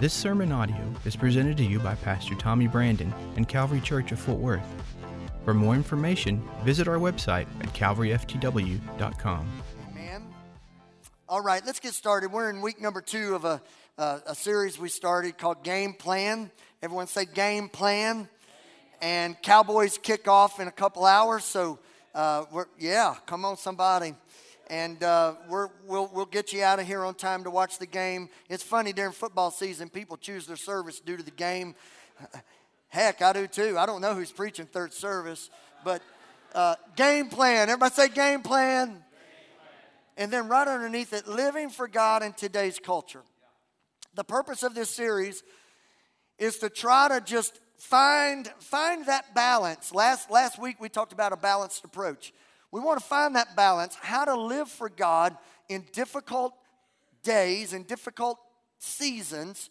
This sermon audio is presented to you by Pastor Tommy Brandon and Calvary Church of Fort Worth. For more information, visit our website at calvaryftw.com. Amen. All right, let's get started. We're in week number two of a, uh, a series we started called Game Plan. Everyone say Game Plan. And Cowboys kick off in a couple hours, so uh, yeah, come on, somebody and uh, we will we'll get you out of here on time to watch the game. It's funny during football season, people choose their service due to the game. Heck, I do too. I don't know who's preaching third service, but uh, game plan. Everybody say game plan. game plan. And then right underneath it, living for God in today's culture. The purpose of this series is to try to just find find that balance. Last last week we talked about a balanced approach. We want to find that balance, how to live for God in difficult days and difficult seasons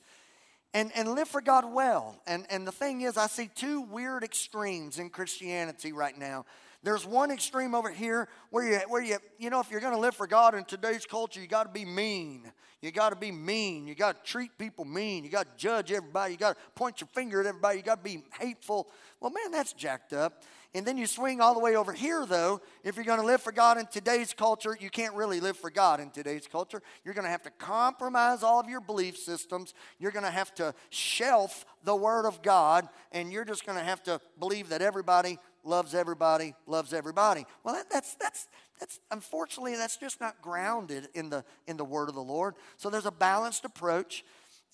and, and live for God well. And, and the thing is, I see two weird extremes in Christianity right now. There's one extreme over here where you, where you, you know, if you're going to live for God in today's culture, you got to be mean. You got to be mean. You got to treat people mean. You got to judge everybody. You got to point your finger at everybody. You got to be hateful. Well, man, that's jacked up. And then you swing all the way over here, though. If you're going to live for God in today's culture, you can't really live for God in today's culture. You're going to have to compromise all of your belief systems. You're going to have to shelf the Word of God, and you're just going to have to believe that everybody loves everybody, loves everybody. Well, that, that's, that's, that's, unfortunately, that's just not grounded in the, in the Word of the Lord. So there's a balanced approach.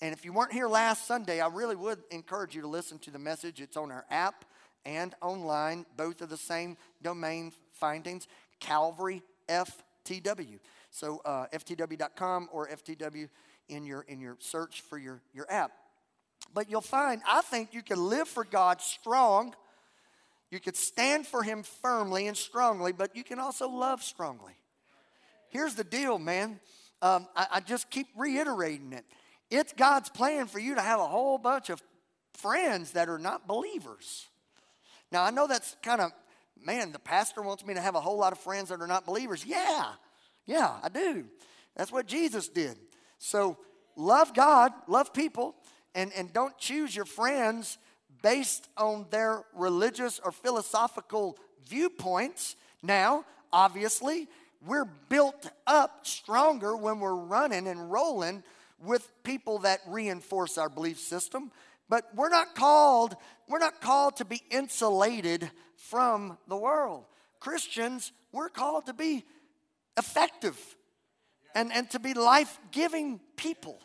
And if you weren't here last Sunday, I really would encourage you to listen to the message. It's on our app and online, both of the same domain findings, Calvary FTW. So uh, ftw.com or FTW in your, in your search for your, your app. But you'll find, I think you can live for God strong you could stand for him firmly and strongly, but you can also love strongly. Here's the deal, man. Um, I, I just keep reiterating it. It's God's plan for you to have a whole bunch of friends that are not believers. Now, I know that's kind of, man, the pastor wants me to have a whole lot of friends that are not believers. Yeah, yeah, I do. That's what Jesus did. So, love God, love people, and, and don't choose your friends based on their religious or philosophical viewpoints. Now, obviously, we're built up stronger when we're running and rolling with people that reinforce our belief system. But we're not called we're not called to be insulated from the world. Christians we're called to be effective and, and to be life-giving people.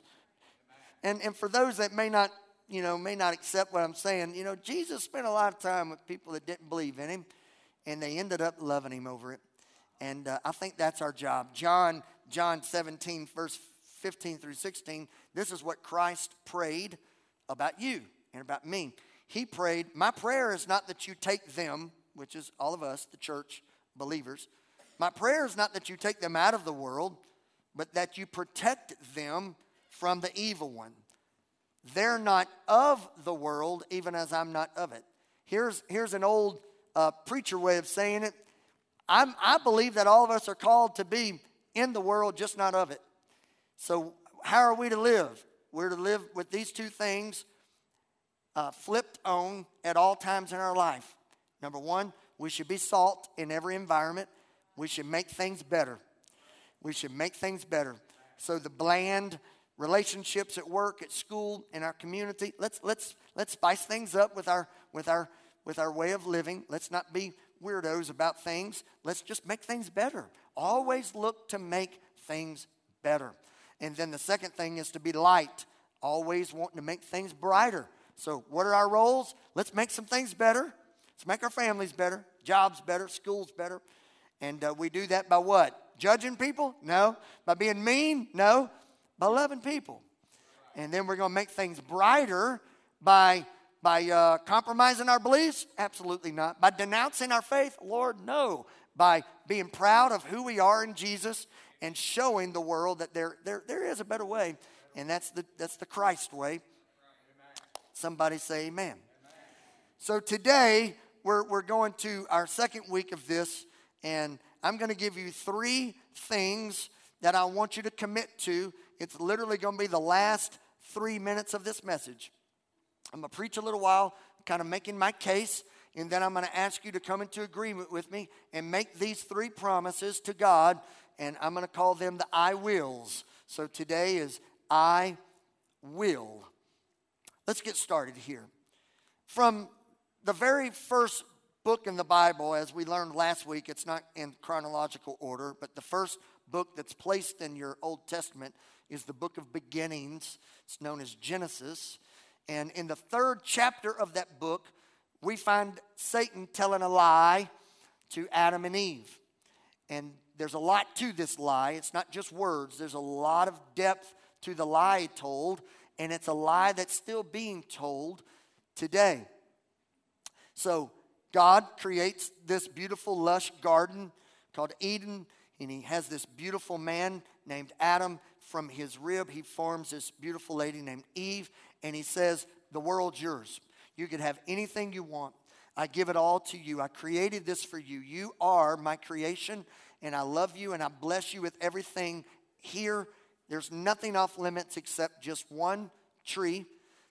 And, and for those that may not you know, may not accept what I'm saying, you know, Jesus spent a lot of time with people that didn't believe in him, and they ended up loving him over it. And uh, I think that's our job. John, John 17, verse 15 through 16, this is what Christ prayed about you and about me. He prayed, My prayer is not that you take them, which is all of us, the church, believers. My prayer is not that you take them out of the world, but that you protect them from the evil one. They're not of the world, even as I'm not of it. Here's, here's an old uh, preacher way of saying it. I'm, I believe that all of us are called to be in the world, just not of it. So, how are we to live? We're to live with these two things uh, flipped on at all times in our life. Number one, we should be salt in every environment. We should make things better. We should make things better. So the bland, relationships at work, at school, in our community. Let's, let's, let's spice things up with our, with, our, with our way of living. Let's not be weirdos about things. Let's just make things better. Always look to make things better. And then the second thing is to be light, always wanting to make things brighter. So, what are our roles? Let's make some things better. Let's make our families better, jobs better, schools better. And uh, we do that by what? Judging people? No. By being mean? No by loving people. And then we're going to make things brighter by, by uh, compromising our beliefs? Absolutely not. By denouncing our faith? Lord, no. By being proud of who we are in Jesus and showing the world that there, there, there is a better way, and that's the, that's the Christ way. Somebody say amen. So today, we're, we're going to our second week of this, and I'm going to give you three things that I want you to commit to it's literally going to be the last three minutes of this message. I'm going to preach a little while, kind of making my case, and then I'm going to ask you to come into agreement with me and make these three promises to God, and I'm going to call them the I wills. So today is I will. Let's get started here. From the very first book in the Bible, as we learned last week, it's not in chronological order, but the first book that's placed in your Old Testament is the book of beginnings. It's known as Genesis. And in the third chapter of that book, we find Satan telling a lie to Adam and Eve. And there's a lot to this lie. It's not just words, there's a lot of depth to the lie told, and it's a lie that's still being told today. So, God creates this beautiful, lush garden called Eden, and He has this beautiful man named Adam. From his rib, He forms this beautiful lady named Eve, and He says, The world's yours. You can have anything you want. I give it all to you. I created this for you. You are my creation, and I love you, and I bless you with everything here. There's nothing off limits except just one tree.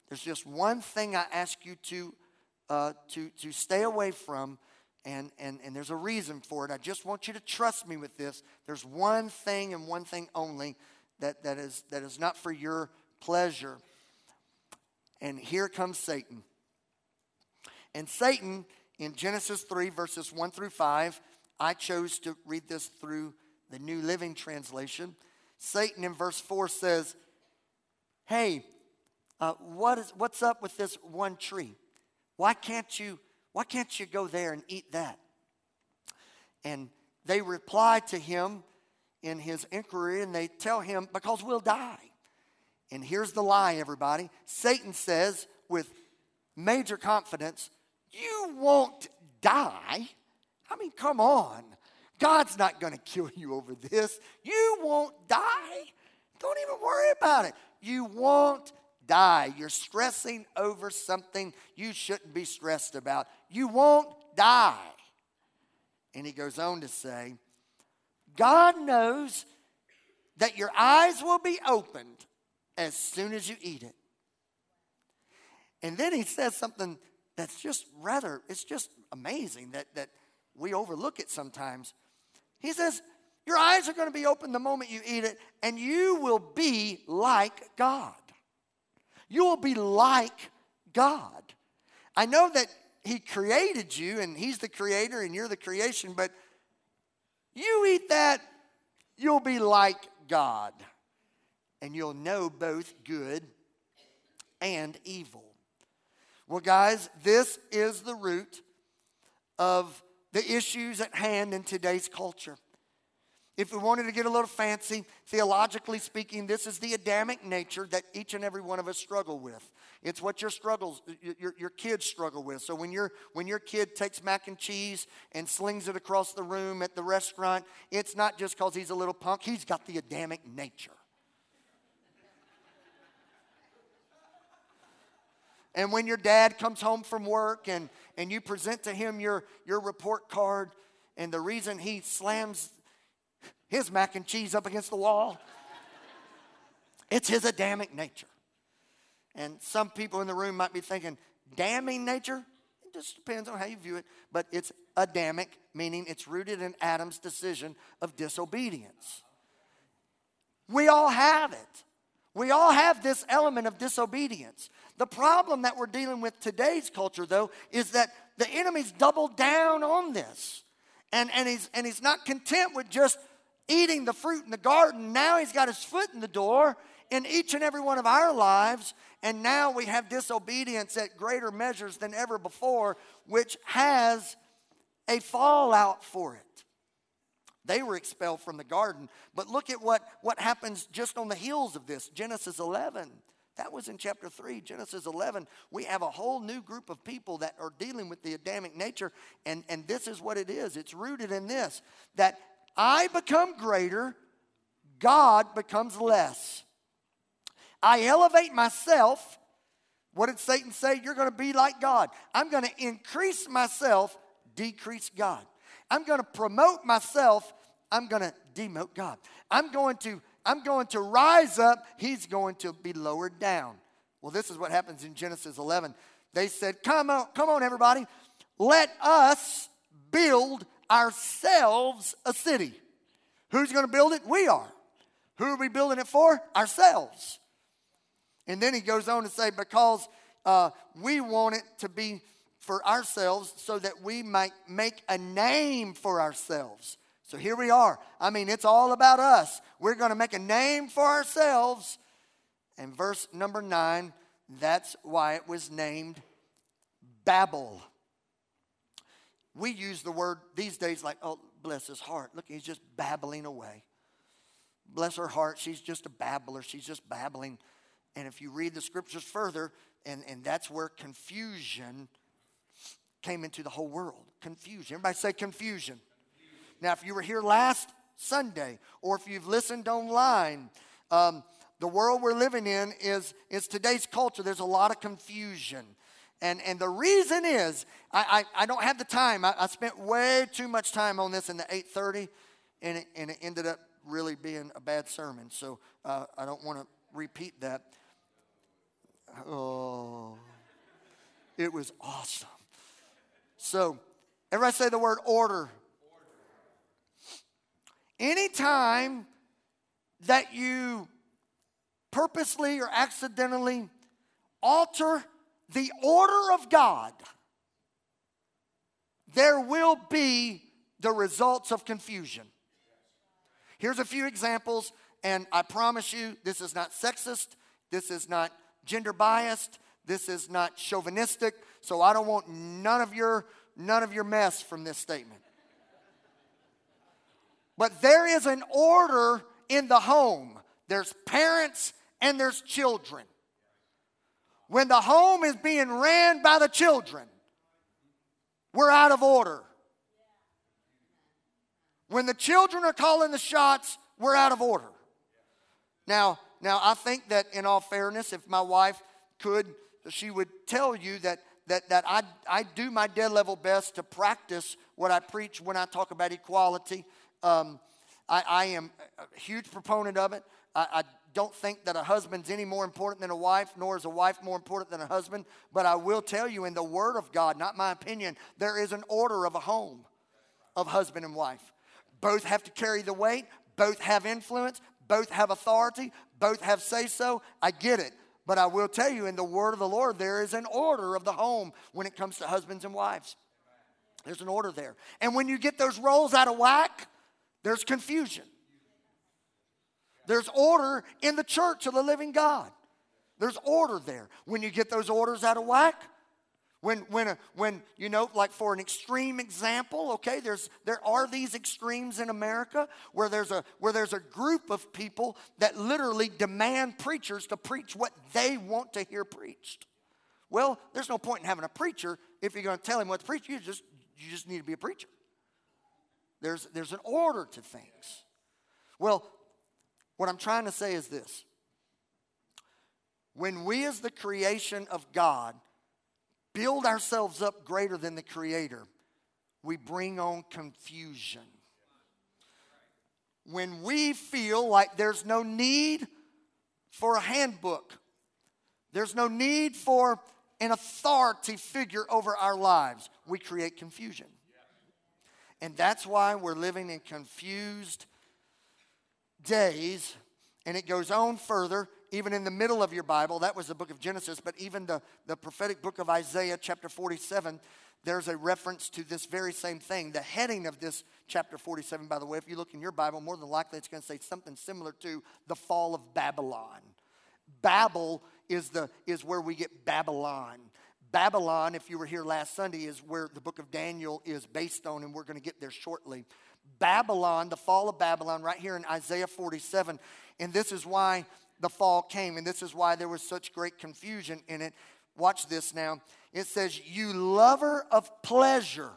There's just one thing I ask you to uh, to, to stay away from, and, and, and there's a reason for it. I just want you to trust me with this. There's one thing and one thing only that, that, is, that is not for your pleasure. And here comes Satan. And Satan, in Genesis 3, verses 1 through 5, I chose to read this through the New Living Translation. Satan in verse 4 says, Hey, uh, what is, what's up with this one tree? Why can't you, why can't you go there and eat that? And they reply to him in his inquiry and they tell him, because we'll die. And here's the lie, everybody. Satan says with major confidence, You won't die. I mean, come on. God's not going to kill you over this. You won't die. Don't even worry about it. You won't die. You're stressing over something you shouldn't be stressed about. You won't die. And he goes on to say, God knows that your eyes will be opened as soon as you eat it. And then he says something that's just rather, it's just amazing that, that we overlook it sometimes. He says, Your eyes are going to be open the moment you eat it, and you will be like God. You will be like God. I know that He created you and He's the creator and you're the creation, but you eat that, you'll be like God. And you'll know both good and evil. Well, guys, this is the root of the issues at hand in today's culture. If we wanted to get a little fancy, theologically speaking, this is the Adamic nature that each and every one of us struggle with. It's what your struggles, your, your kids struggle with. So when, you when your kid takes mac and cheese and slings it across the room at the restaurant, it's not just because he's a little punk, he's got the Adamic nature. And when your dad comes home from work and, and you present to him your, your report card, and the reason he slams his mac and cheese up against the wall. It's his Adamic nature. And some people in the room might be thinking, damning nature? It just depends on how you view it. But it's Adamic, meaning it's rooted in Adam's decision of disobedience. We all have it. We all have this element of disobedience. The problem that we're dealing with today's culture, though, is that the enemy's doubled down on this. And, and, he's, and he's not content with just eating the fruit in the garden. Now he's got his foot in the door in each and every one of our lives. And now we have disobedience at greater measures than ever before, which has a fallout for it. They were expelled from the garden. But look at what, what happens just on the heels of this Genesis 11. That was in chapter 3, Genesis 11. We have a whole new group of people that are dealing with the Adamic nature, and, and this is what it is. It's rooted in this that I become greater, God becomes less. I elevate myself. What did Satan say? You're going to be like God. I'm going to increase myself, decrease God. I'm going to promote myself, I'm going to demote God. I'm going to I'm going to rise up, he's going to be lowered down. Well, this is what happens in Genesis 11. They said, "Come on, come on everybody. Let us build ourselves a city." Who's going to build it? We are. Who are we building it for? Ourselves. And then he goes on to say, because uh, we want it to be for ourselves so that we might make a name for ourselves. So here we are. I mean, it's all about us. We're going to make a name for ourselves. And verse number nine, that's why it was named Babel. We use the word these days like, oh, bless his heart. Look, he's just babbling away. Bless her heart. She's just a babbler. She's just babbling. And if you read the scriptures further, and, and that's where confusion came into the whole world. Confusion. Everybody say confusion. Now, if you were here last Sunday, or if you've listened online, um, the world we're living in is, is today's culture. There's a lot of confusion. And, and the reason is, I, I, I don't have the time. I, I, spent way too much time on this in the 830, and it, and it ended up really being a bad sermon. So uh, I don't want to repeat that. It was awesome. So, everybody say the word order. Anytime that you purposely or accidentally alter the order of God, there will be the results of confusion. Here's a few examples, and I promise you, this is not sexist, this is not gender biased, this is not chauvinistic, so I don't want none of your none of your mess from this statement. But there is an order in the home. There's parents and there's children. When the home is being ran by the children, we're out of order. When the children are calling the shots, we're out of order. Now, now I think that in all fairness, if my wife could, she would tell you that that, that I, I do my dead level best to practice what I preach when I talk about equality. Um, I, I, am a huge proponent of it. I, I don't think that a husband's any more important than a wife, nor is a wife more important than a husband. But I will tell you, in the Word of God, not my opinion, there is an order of a home of husband and wife. Both have to carry the weight, both have influence, both have authority, both have say so. I get it. But I will tell you, in the Word of the Lord, there is an order of the home when it comes to husbands and wives. There's an order there. And when you get those roles out of whack, there's confusion. There's order in the church of the living God. There's order there. When you get those orders out of whack, when, when, a, when you know, like for an extreme example, okay, there's, there are these extremes in America where there's, a, where there's a group of people that literally demand preachers to preach what they want to hear preached. Well, there's no point in having a preacher if you're going to tell him what to preach. You just, you just need to be a preacher. There's, there's an order to things. Well, what I'm trying to say is this when we, as the creation of God, build ourselves up greater than the Creator, we bring on confusion. When we feel like there's no need for a handbook, there's no need for an authority figure over our lives, we create confusion. And that's why we're living in confused days. And it goes on further, even in the middle of your Bible. That was the book of Genesis, but even the, the prophetic book of Isaiah, chapter 47, there's a reference to this very same thing. The heading of this chapter 47, by the way, if you look in your Bible, more than likely it's going to say something similar to the fall of Babylon. Babel is, the, is where we get Babylon. Babylon, if you were here last Sunday, is where the book of Daniel is based on, and we're going to get there shortly. Babylon, the fall of Babylon, right here in Isaiah 47. And this is why the fall came, and this is why there was such great confusion in it. Watch this now. It says, You lover of pleasure.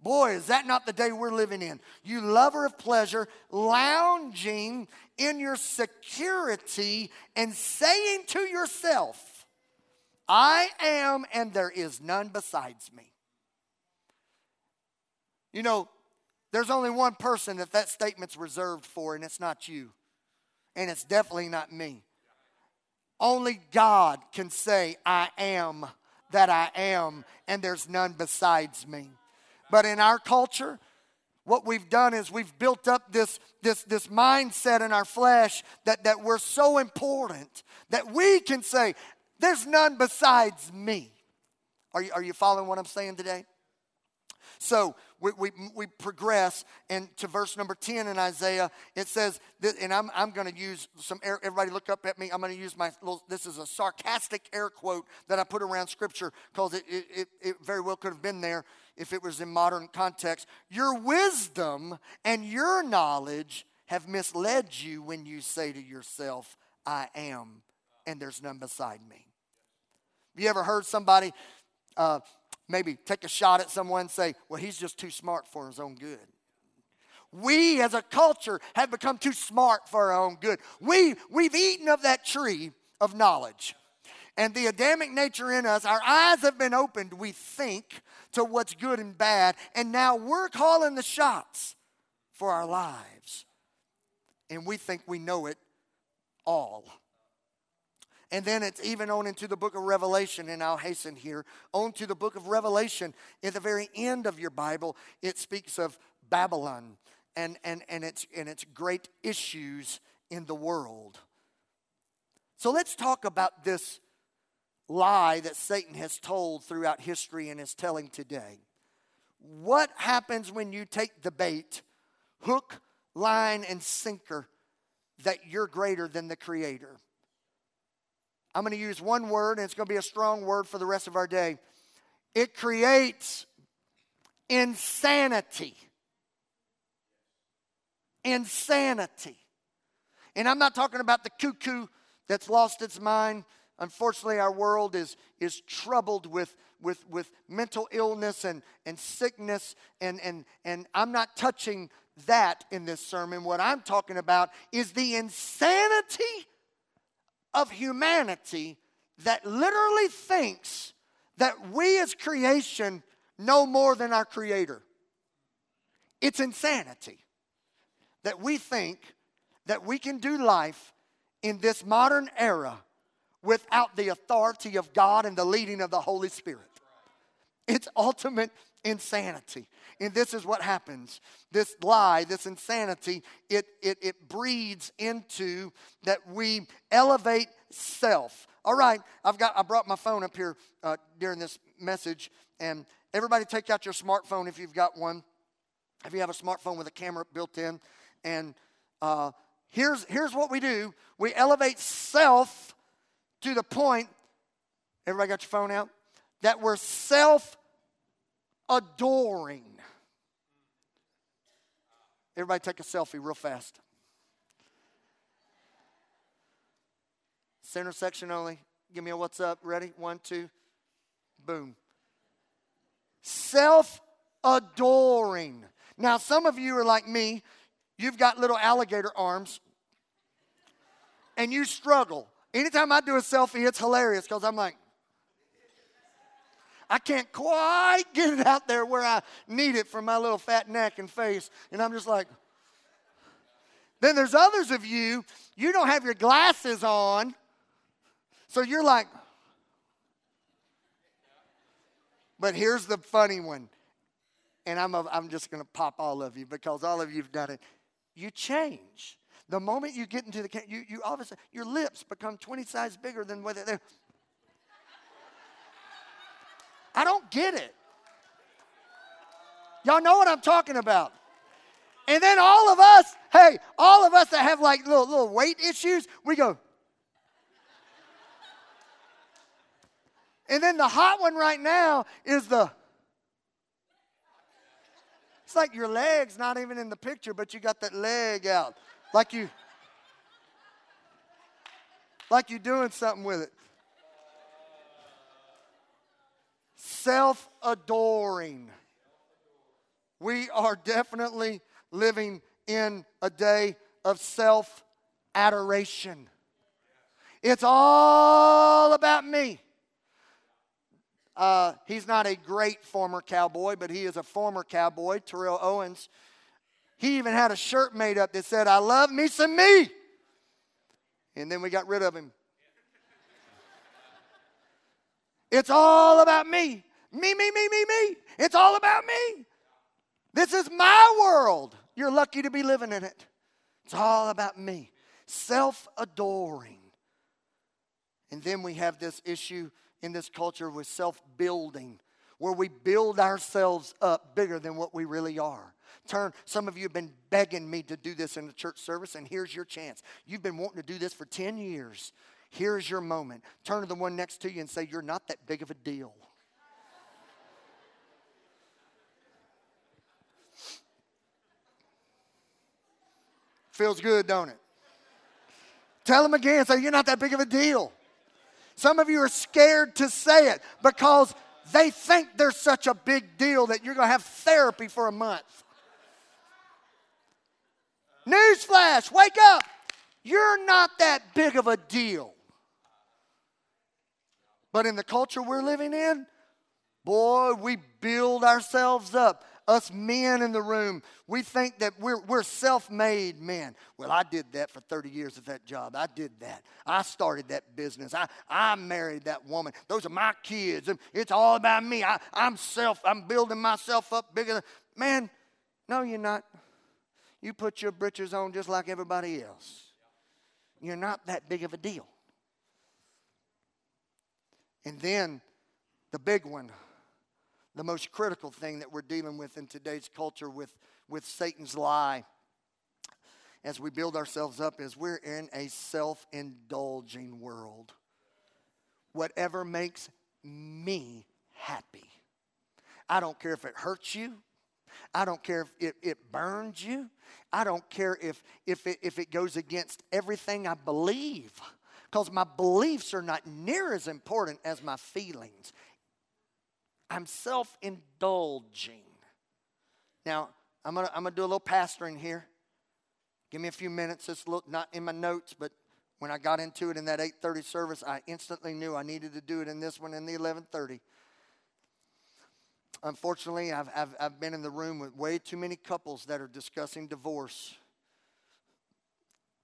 Boy, is that not the day we're living in? You lover of pleasure, lounging in your security and saying to yourself, I am and there is none besides me. You know, There's only one person that that statement's reserved for, and it's not you. And it's definitely not me. Only God can say, I am that I am, and there's none besides me. But in our culture, what we've done is we've built up this, this, this mindset in our flesh that, that we're so important that we can say, There's none besides me. Are you, are you following what I'm saying today? So we, we, we progress and to verse number 10 in Isaiah. It says, that, and I'm, I'm going to use some air, everybody look up at me. I'm going to use my little, this is a sarcastic air quote that I put around scripture because it, it, it, it very well could have been there if it was in modern context. Your wisdom and your knowledge have misled you when you say to yourself, I am, and there's none beside me. Have you ever heard somebody uh, maybe take a shot at someone and say, well, he's just too smart for his own good. We as a culture have become too smart for our own good. We, we've eaten of that tree of knowledge. And the Adamic nature in us, our eyes have been opened, we think, to what's good and bad. And now we're calling the shots for our lives. And we think we know it all. And then it's even on into the book of Revelation, and I'll hasten here. On to the book of Revelation, at the very end of your Bible, it speaks of Babylon and, and, and, its, and its great issues in the world. So let's talk about this lie that Satan has told throughout history and is telling today. What happens when you take the bait, hook, line, and sinker, that you're greater than the Creator? I'm going to use one word, and it's going to be a strong word for the rest of our day. It creates insanity. Insanity. And I'm not talking about the cuckoo that's lost its mind. Unfortunately, our world is, is troubled with, with, with mental illness and, and sickness, and, and, and I'm not touching that in this sermon. What I'm talking about is the insanity of humanity that literally thinks that we as creation know more than our Creator. It's insanity that we think that we can do life in this modern era without the authority of God and the leading of the Holy Spirit. It's ultimate insanity. And this is what happens. This lie, this insanity, it, it, it breeds into that we elevate self. All right, I've got I brought my phone up here uh, during this message, and everybody take out your smartphone if you've got one. If you have a smartphone with a camera built in, and uh, here's here's what we do: we elevate self to the point. Everybody got your phone out? That we're self adoring. Everybody take a selfie real fast. Center section only. Give me a what's up. Ready? One, two. Boom. Self adoring. Now, some of you are like me. You've got little alligator arms and you struggle. Anytime I do a selfie, it's hilarious because I'm like, I can't quite get it out there where I need it for my little fat neck and face. And I'm just like, then there's others of you, you don't have your glasses on. So you're like, but here's the funny one. And I'm, a, I'm just going to pop all of you because all of you have done it. You change. The moment you get into the, you, you sudden, your lips become 20 sizes bigger than whether they're. I don't get it. Y'all know what I'm talking about. And then all of us, hey, all of us that have like little, little weight issues, we go. And then the hot one right now is the. It's like your leg's not even in the picture, but you got that leg out. Like you. Like you're doing something with it. Self adoring. We are definitely living in a day of self adoration. It's all about me. Uh, he's not a great former cowboy, but he is a former cowboy, Terrell Owens. He even had a shirt made up that said, I love me some me. And then we got rid of him. It's all about me. Me, me, me, me, me. It's all about me. This is my world. You're lucky to be living in it. It's all about me. Self adoring. And then we have this issue in this culture with self building, where we build ourselves up bigger than what we really are. Turn, some of you have been begging me to do this in the church service, and here's your chance. You've been wanting to do this for 10 years. Here's your moment. Turn to the one next to you and say, You're not that big of a deal. Feels good, don't it? Tell them again, say, You're not that big of a deal. Some of you are scared to say it because they think they're such a big deal that you're going to have therapy for a month. Newsflash, wake up. You're not that big of a deal. But in the culture we're living in, boy, we build ourselves up us men in the room, we think that we're, we're self made men. Well, I did that for 30 years at that job. I did that. I started that business. I, I married that woman. Those are my kids. It's all about me. I, I'm self, I'm building myself up bigger. Than, man, no, you're not. You put your britches on just like everybody else. You're not that big of a deal. And then the big one the most critical thing that we're dealing with in today's culture with, with Satan's lie as we build ourselves up is we're in a self indulging world. Whatever makes me happy. I don't care if it hurts you. I don't care if it, it burns you. I don't care if, if, it, if it goes against everything I believe because my beliefs are not near as important as my feelings. I'm self indulging. Now, I'm going to I'm gonna do a little pastoring here. Give me a few minutes. It's look not in my notes, but when I got into it in that 8:30 service, I instantly knew I needed to do it in this one in the 11:30. Unfortunately, I've, I've, I've been in the room with way too many couples that are discussing divorce.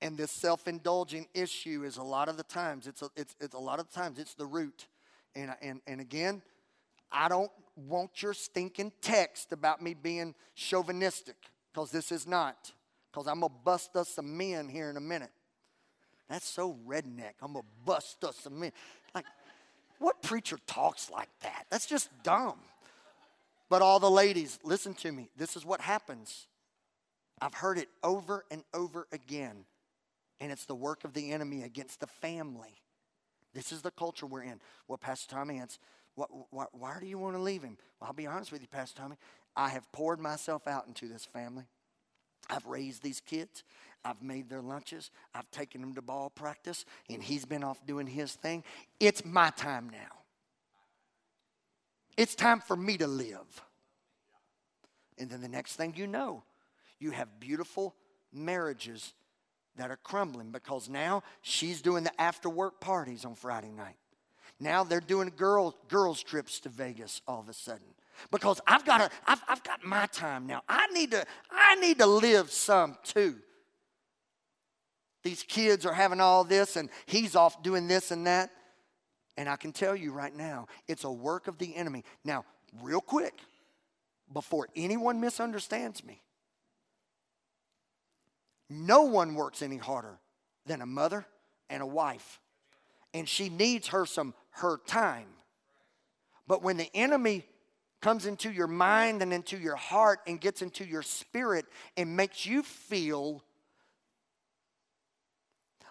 And this self-indulging issue is a lot of the times, it's a, it's, it's a lot of times, it's the root. And, and, and again, I don't want your stinking text about me being chauvinistic, because this is not. Because I'm going to bust us some men here in a minute. That's so redneck. I'm going to bust us some men. Like, what preacher talks like that? That's just dumb. But all the ladies, listen to me. This is what happens. I've heard it over and over again. And it's the work of the enemy against the family. This is the culture we're in. Well, Pastor Tommy, it's why, why do you want to leave him? Well, I'll be honest with you, Pastor Tommy. I have poured myself out into this family. I've raised these kids. I've made their lunches. I've taken them to ball practice, and he's been off doing his thing. It's my time now. It's time for me to live. And then the next thing you know, you have beautiful marriages that are crumbling because now she's doing the after work parties on Friday night. Now they're doing girl, girls' trips to Vegas all of a sudden. Because I've got a, I've, I've got my time now. I need to, I need to live some too. These kids are having all this, and he's off doing this and that. And I can tell you right now, it's a work of the enemy. Now, real quick, before anyone misunderstands me, no one works any harder than a mother and a wife. And she needs her some her time. But when the enemy comes into your mind and into your heart and gets into your spirit and makes you feel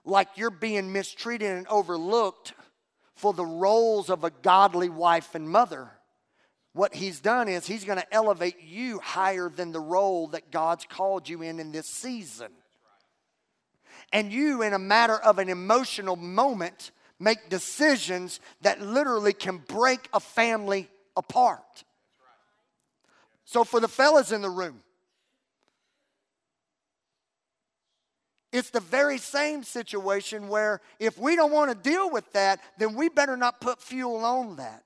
like you're being mistreated and overlooked for the roles of a godly wife and mother. What he's done is he's going to elevate you higher than the role that God's called you in in this season. And you, in a matter of an emotional moment, make decisions that literally can break a family apart. So, for the fellas in the room, it's the very same situation where if we don't want to deal with that, then we better not put fuel on that.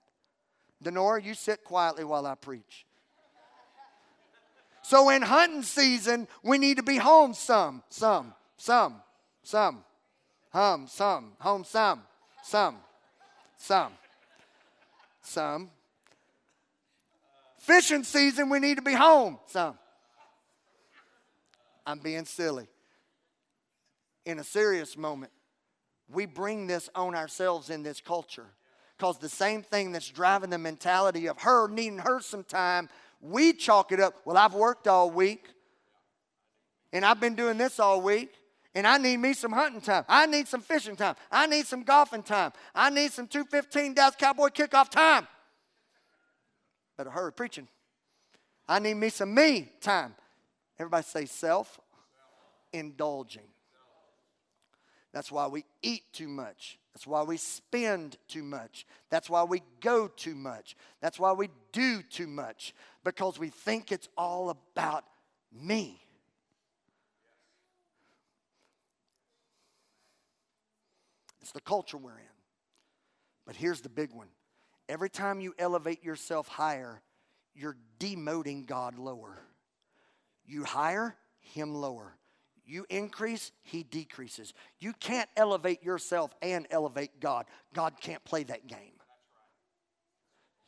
Denora, you sit quietly while I preach. So in hunting season, we need to be home some, some, some, some, hum, some, home some, some, some, some. Fishing season, we need to be home some. I'm being silly. In a serious moment, we bring this on ourselves in this culture. Because the same thing that's driving the mentality of her needing her some time, we chalk it up. Well, I've worked all week, and I've been doing this all week, and I need me some hunting time. I need some fishing time. I need some golfing time. I need some 215 Dallas Cowboy kickoff time. Better hurry preaching. I need me some me time. Everybody say self indulging. That's why we eat too much. That's why we spend too much. That's why we go too much. That's why we do too much because we think it's all about me. It's the culture we're in. But here's the big one every time you elevate yourself higher, you're demoting God lower. You higher, Him lower. You increase, He decreases. You can't elevate yourself and elevate God. God can't play that game.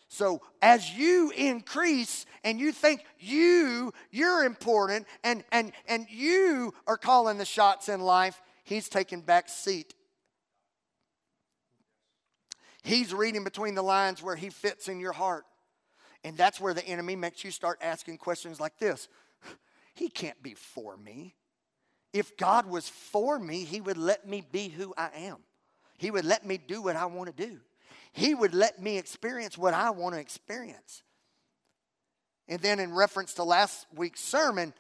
So as you increase and you think you you're important and and and you are calling the shots in life, he's taking back seat. He's reading between the lines where he fits in your heart. And that's where the enemy makes you start asking questions like this. He can't be for me. If God was for me, He would let me be who I am. He would let me do what I want to do. He would let me experience what I want to experience. And then, in reference to last week's sermon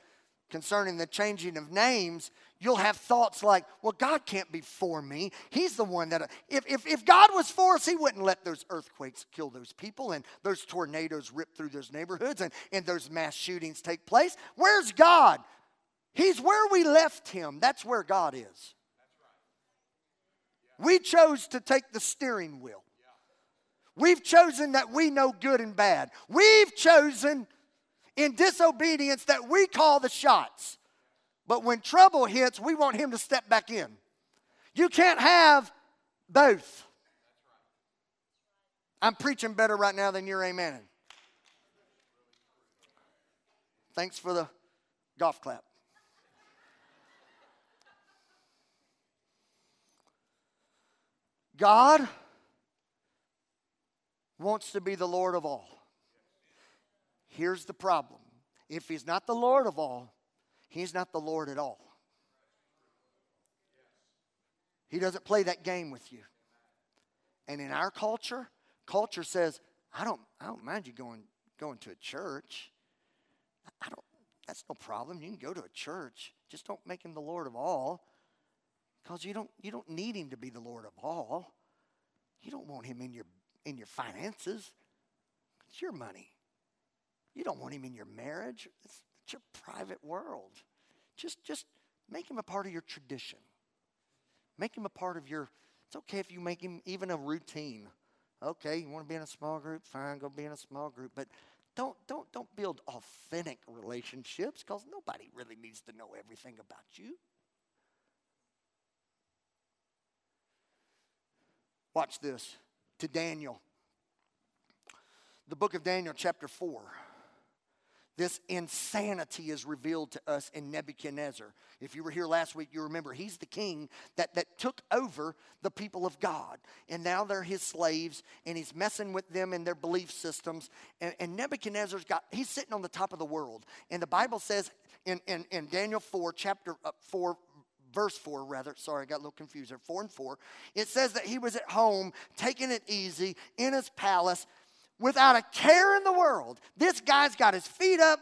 concerning the changing of names, you'll have thoughts like, well, God can't be for me. He's the one that, if, if, if God was for us, He wouldn't let those earthquakes kill those people and those tornadoes rip through those neighborhoods and, and those mass shootings take place. Where's God? He's where we left him. That's where God is. We chose to take the steering wheel. We've chosen that we know good and bad. We've chosen in disobedience that we call the shots. But when trouble hits, we want him to step back in. You can't have both. I'm preaching better right now than you're amening. Thanks for the golf clap. God wants to be the Lord of all. Here's the problem if He's not the Lord of all, He's not the Lord at all. He doesn't play that game with you. And in our culture, culture says, I don't, I don't mind you going, going to a church. I don't, that's no problem. You can go to a church. Just don't make him the Lord of all. Because you don't, you don't need him to be the Lord of all. You don't want him in your, in your finances. It's your money. You don't want him in your marriage. It's, it's your private world. Just, just make him a part of your tradition. Make him a part of your, it's okay if you make him even a routine. Okay, you want to be in a small group? Fine, go be in a small group. But don't, don't, don't build authentic relationships because nobody really needs to know everything about you. Watch this. To Daniel. The book of Daniel, chapter 4. This insanity is revealed to us in Nebuchadnezzar. If you were here last week, you remember he's the king that, that took over the people of God. And now they're his slaves, and he's messing with them and their belief systems. And, and Nebuchadnezzar's got, he's sitting on the top of the world. And the Bible says in, in, in Daniel 4, chapter uh, 4, verse 4 rather sorry i got a little confused there 4 and 4 it says that he was at home taking it easy in his palace without a care in the world. This guy's got his feet up.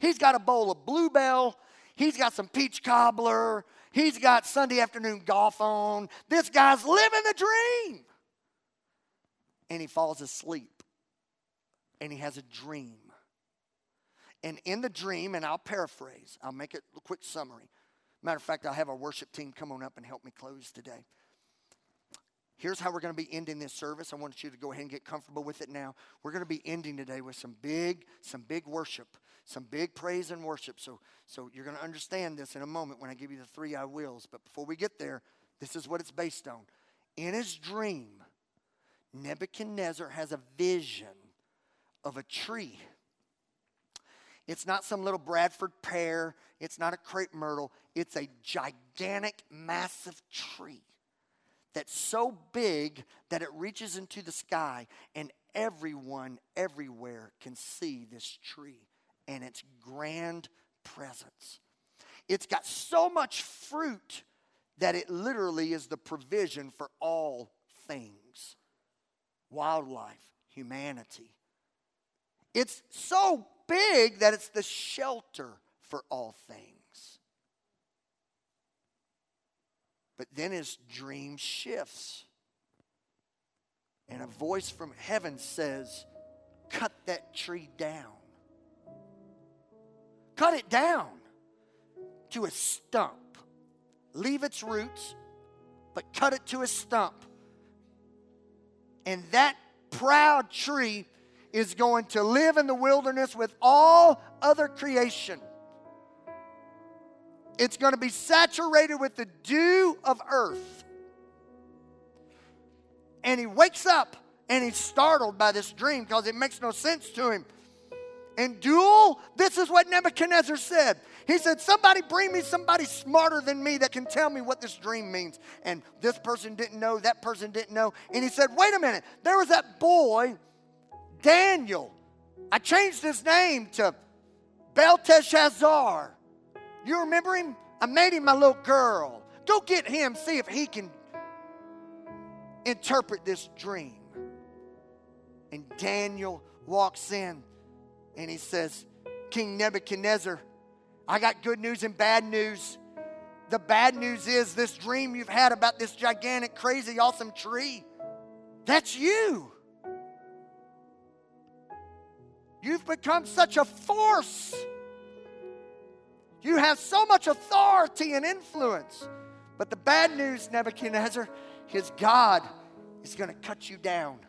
He's got a bowl of bluebell. He's got some peach cobbler. He's got sunday afternoon golf on. This guy's living the dream. And he falls asleep. And he has a dream. And in the dream, and I'll paraphrase, I'll make it a quick summary. Matter of fact, I'll have our worship team come on up and help me close today. Here's how we're going to be ending this service. I want you to go ahead and get comfortable with it now. We're going to be ending today with some big, some big worship, some big praise and worship. So, so you're going to understand this in a moment when I give you the three I wills. But before we get there, this is what it's based on. In his dream, Nebuchadnezzar has a vision of a tree. It's not some little Bradford pear, it's not a crepe myrtle, it's a gigantic, massive tree that's so big that it reaches into the sky, and everyone everywhere can see this tree and its grand presence. It's got so much fruit that it literally is the provision for all things wildlife, humanity. It's so big that it's the shelter for all things. But then his dream shifts. And a voice from heaven says, Cut that tree down. Cut it down to a stump. Leave its roots, but cut it to a stump. And that proud tree is going to live in the wilderness with all other creation. It's going to be saturated with the dew of earth. And he wakes up and he's startled by this dream because it makes no sense to him. And duel, this is what Nebuchadnezzar said. He said, Somebody bring me somebody smarter than me that can tell me what this dream means. And this person didn't know, that person didn't know. And he said, Wait a minute, there was that boy, Daniel. I changed his name to Belteshazzar. You remember him? I made him my little girl. Go get him, see if he can interpret this dream. And Daniel walks in and he says, King Nebuchadnezzar, I got good news and bad news. The bad news is this dream you've had about this gigantic, crazy, awesome tree. That's you. You've become such a force. You have so much authority and influence. But the bad news, Nebuchadnezzar, is God is going to cut you down.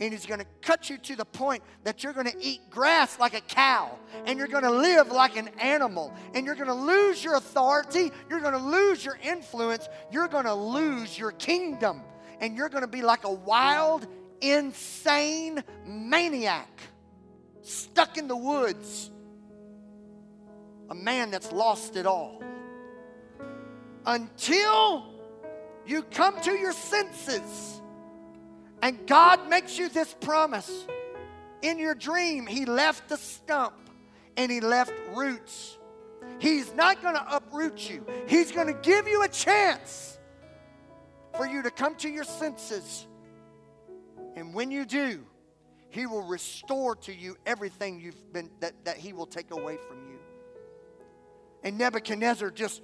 And he's going to cut you to the point that you're going to eat grass like a cow and you're going to live like an animal and you're going to lose your authority, you're going to lose your influence, you're going to lose your kingdom, and you're going to be like a wild, insane maniac stuck in the woods, a man that's lost it all. Until you come to your senses. And God makes you this promise. In your dream, He left the stump and He left roots. He's not going to uproot you, He's going to give you a chance for you to come to your senses. And when you do, He will restore to you everything you've been that, that He will take away from you. And Nebuchadnezzar just,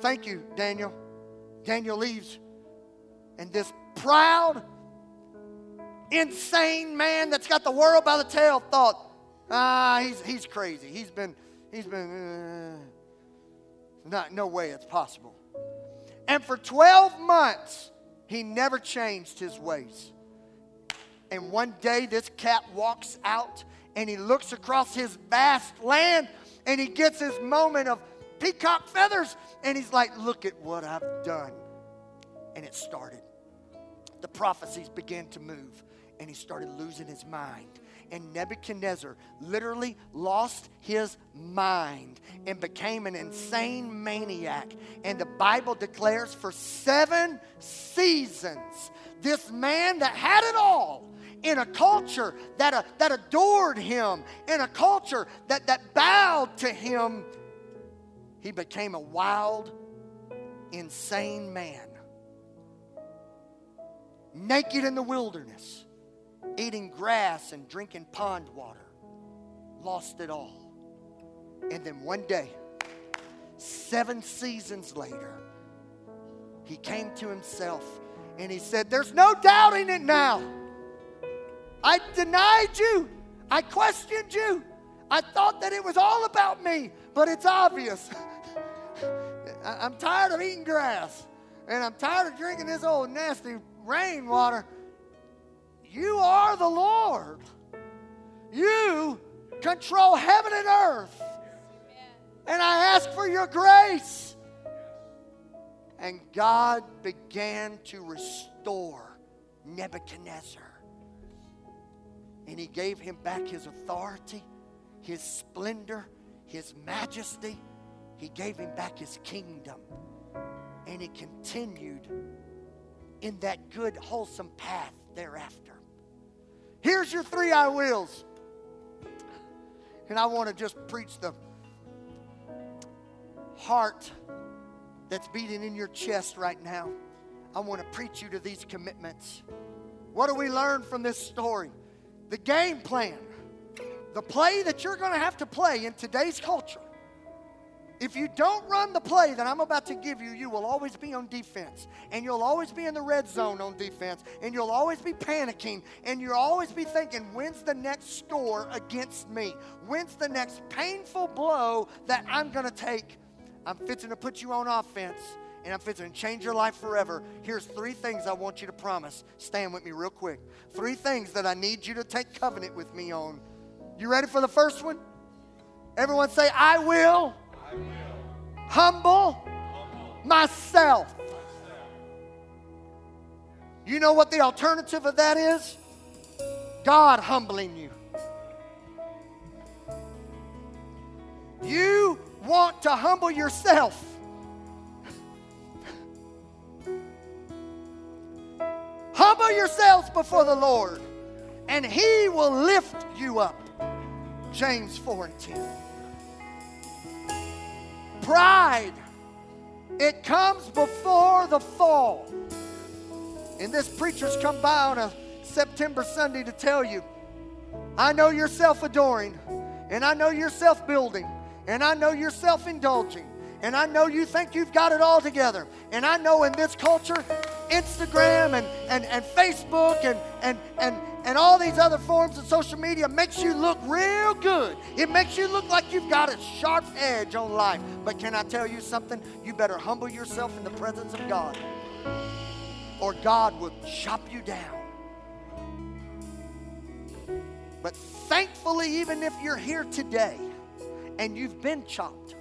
thank you, Daniel. Daniel leaves, and this proud, insane man that's got the world by the tail thought, ah, he's, he's crazy. He's been, he's been, uh, not, no way it's possible. And for 12 months, he never changed his ways. And one day, this cat walks out and he looks across his vast land and he gets his moment of peacock feathers. And he's like, Look at what I've done. And it started. The prophecies began to move, and he started losing his mind. And Nebuchadnezzar literally lost his mind and became an insane maniac. And the Bible declares for seven seasons, this man that had it all in a culture that, uh, that adored him, in a culture that, that bowed to him, he became a wild, insane man. Naked in the wilderness, eating grass and drinking pond water. Lost it all. And then one day, seven seasons later, he came to himself and he said, There's no doubting it now. I denied you. I questioned you. I thought that it was all about me, but it's obvious. I'm tired of eating grass, and I'm tired of drinking this old nasty rainwater. You are the Lord. You control heaven and earth. And I ask for your grace. And God began to restore Nebuchadnezzar. And he gave him back his authority, his splendor, his majesty. He gave him back his kingdom. And he continued in that good, wholesome path thereafter. Here's your three I wills. And I want to just preach the heart that's beating in your chest right now. I want to preach you to these commitments. What do we learn from this story? The game plan, the play that you're going to have to play in today's culture if you don't run the play that I'm about to give you, you will always be on defense. And you'll always be in the red zone on defense. And you'll always be panicking. And you'll always be thinking, when's the next score against me? When's the next painful blow that I'm going to take? I'm fixing to put you on offense. And I'm fixing to change your life forever. Here's three things I want you to promise. Stand with me real quick. Three things that I need you to take covenant with me on. You ready for the first one? Everyone say, I will I will. humble myself. You know what the alternative of that is? God humbling you. You want to humble yourself. Humble yourselves before the Lord, and He will lift you up. James 4 and 10. Pride, it comes before the fall. And this preacher's come by on a September Sunday to tell you I know you're self adoring, and I know you're self building, and I know you're self indulging, and I know you think you've got it all together. And I know in this culture, Instagram and, and, and Facebook and, and, and, and all these other forms of social media makes you look real good. It makes you look like you've got a sharp edge on life. But can I tell you something? You better humble yourself in the presence of God, or God will chop you down. But thankfully, even if you're here today and you've been chopped,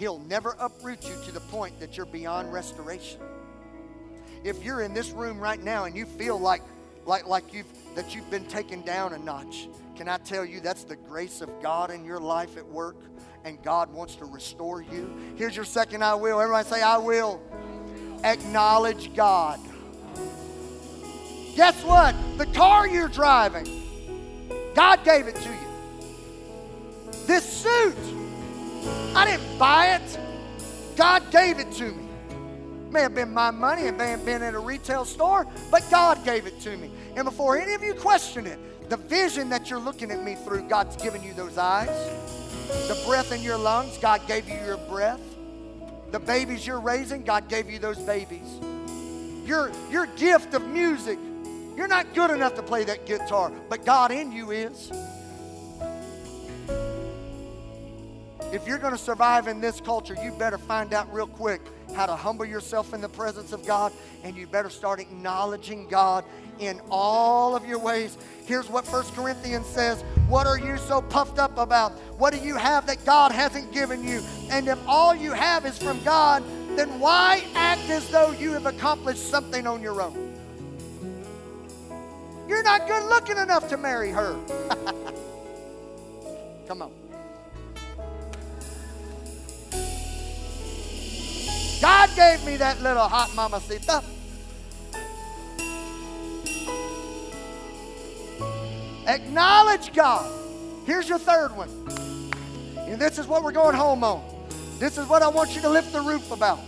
He'll never uproot you to the point that you're beyond restoration. If you're in this room right now and you feel like, like, like you've, that you've been taken down a notch, can I tell you that's the grace of God in your life at work? And God wants to restore you. Here's your second I will. Everybody say, I will. Acknowledge God. Guess what? The car you're driving, God gave it to you. This suit, I didn't buy it. God gave it to me. May have been my money, it may have been in a retail store, but God gave it to me. And before any of you question it, the vision that you're looking at me through, God's given you those eyes. The breath in your lungs, God gave you your breath. The babies you're raising, God gave you those babies. Your, your gift of music, you're not good enough to play that guitar, but God in you is. If you're going to survive in this culture, you better find out real quick how to humble yourself in the presence of God, and you better start acknowledging God in all of your ways. Here's what First Corinthians says What are you so puffed up about? What do you have that God hasn't given you? And if all you have is from God, then why act as though you have accomplished something on your own? You're not good looking enough to marry her. Come on. God gave me that little hot mamacita. Acknowledge God. Here's your third one. And this is what we're going home on. This is what I want you to lift the roof about.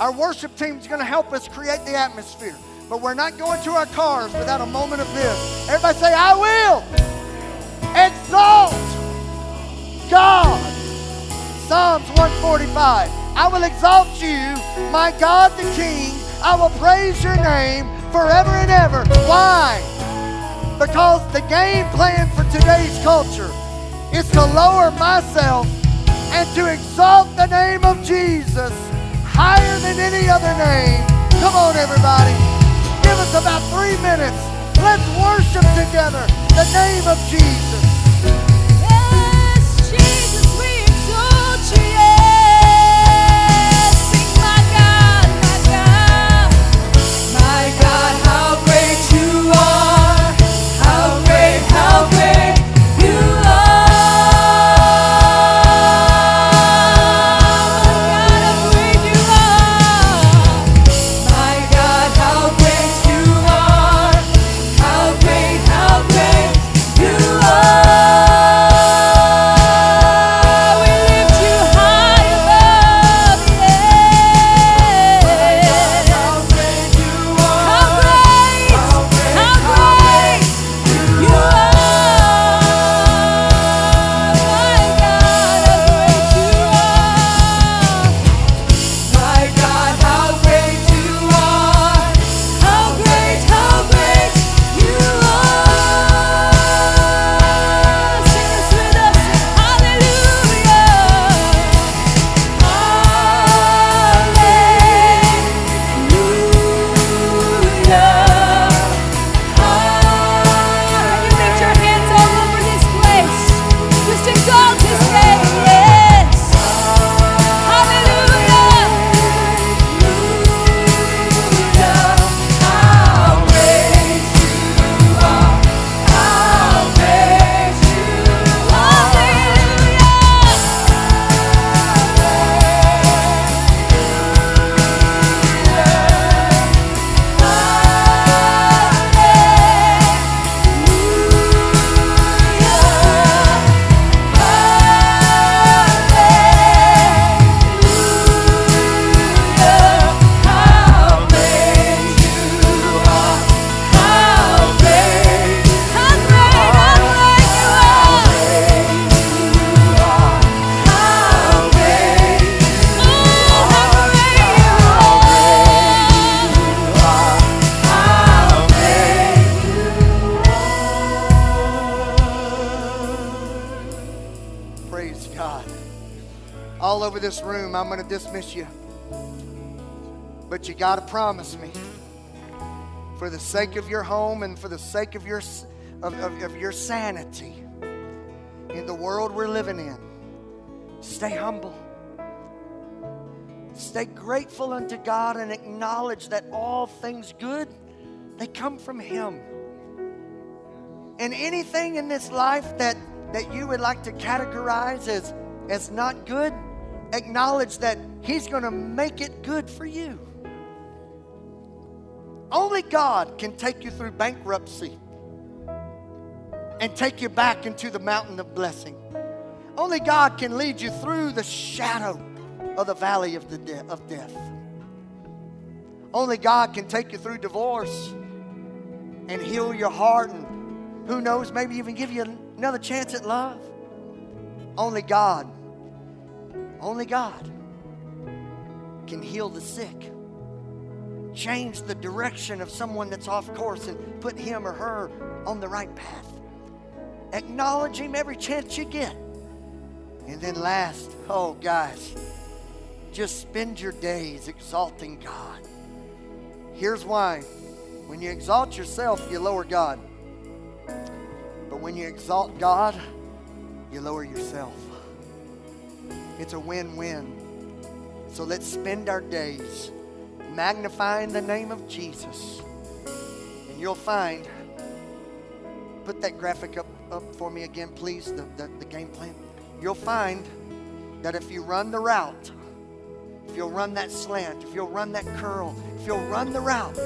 Our worship team is going to help us create the atmosphere. But we're not going to our cars without a moment of this. Everybody say, I will exalt God. Psalms 145. I will exalt you, my God the King. I will praise your name forever and ever. Why? Because the game plan for today's culture is to lower myself and to exalt the name of Jesus higher than any other name. Come on, everybody. Give us about three minutes Let's worship together the name of Jesus. Are! Sake of your home and for the sake of your, of, of, of your sanity in the world we're living in, stay humble. Stay grateful unto God and acknowledge that all things good, they come from Him. And anything in this life that, that you would like to categorize as, as not good, acknowledge that He's going to make it good for you. Only God can take you through bankruptcy and take you back into the mountain of blessing. Only God can lead you through the shadow of the valley of, the de- of death. Only God can take you through divorce and heal your heart and who knows, maybe even give you another chance at love. Only God, only God can heal the sick, change the direction of someone that's off course and put him or her on the right path. Acknowledge him every chance you get. And then last, oh guys, just spend your days exalting God. Here's why. When you exalt yourself, you lower God. But when you exalt God, you lower yourself. It's a win win. So let's spend our days magnifying the name of Jesus. And you'll find, put that graphic up, up for me again, please, the, the, the game plan. You'll find that if you run the route, if you'll run that slant, if you'll run that curl, if you'll run the route,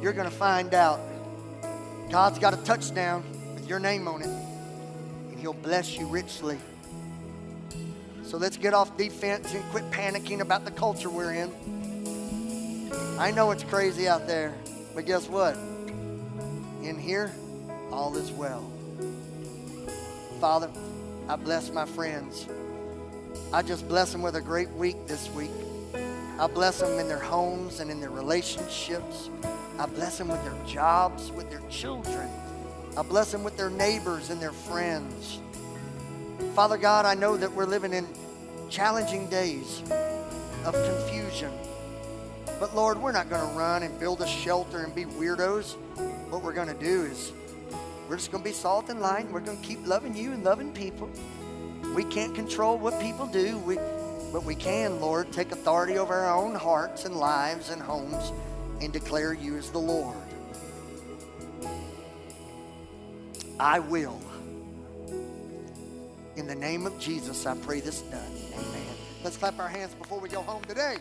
you're going to find out God's got a touchdown with your name on it, and He'll bless you richly. So let's get off defense and quit panicking about the culture we're in. I know it's crazy out there, but guess what? In here, all is well. Father, I bless my friends. I just bless them with a great week this week. I bless them in their homes and in their relationships. I bless them with their jobs, with their children. I bless them with their neighbors and their friends. Father God, I know that we're living in challenging days of confusion. But Lord, we're not going to run and build a shelter and be weirdos. what we're going to do is we're just going to be salt and light. We're going to keep loving you and loving people. We can't control what people do, we, but we can, Lord, take authority over our own hearts and lives and homes and declare you as the Lord. I will. In the name of Jesus, I pray this done. Amen. Let's clap our hands before we go home today.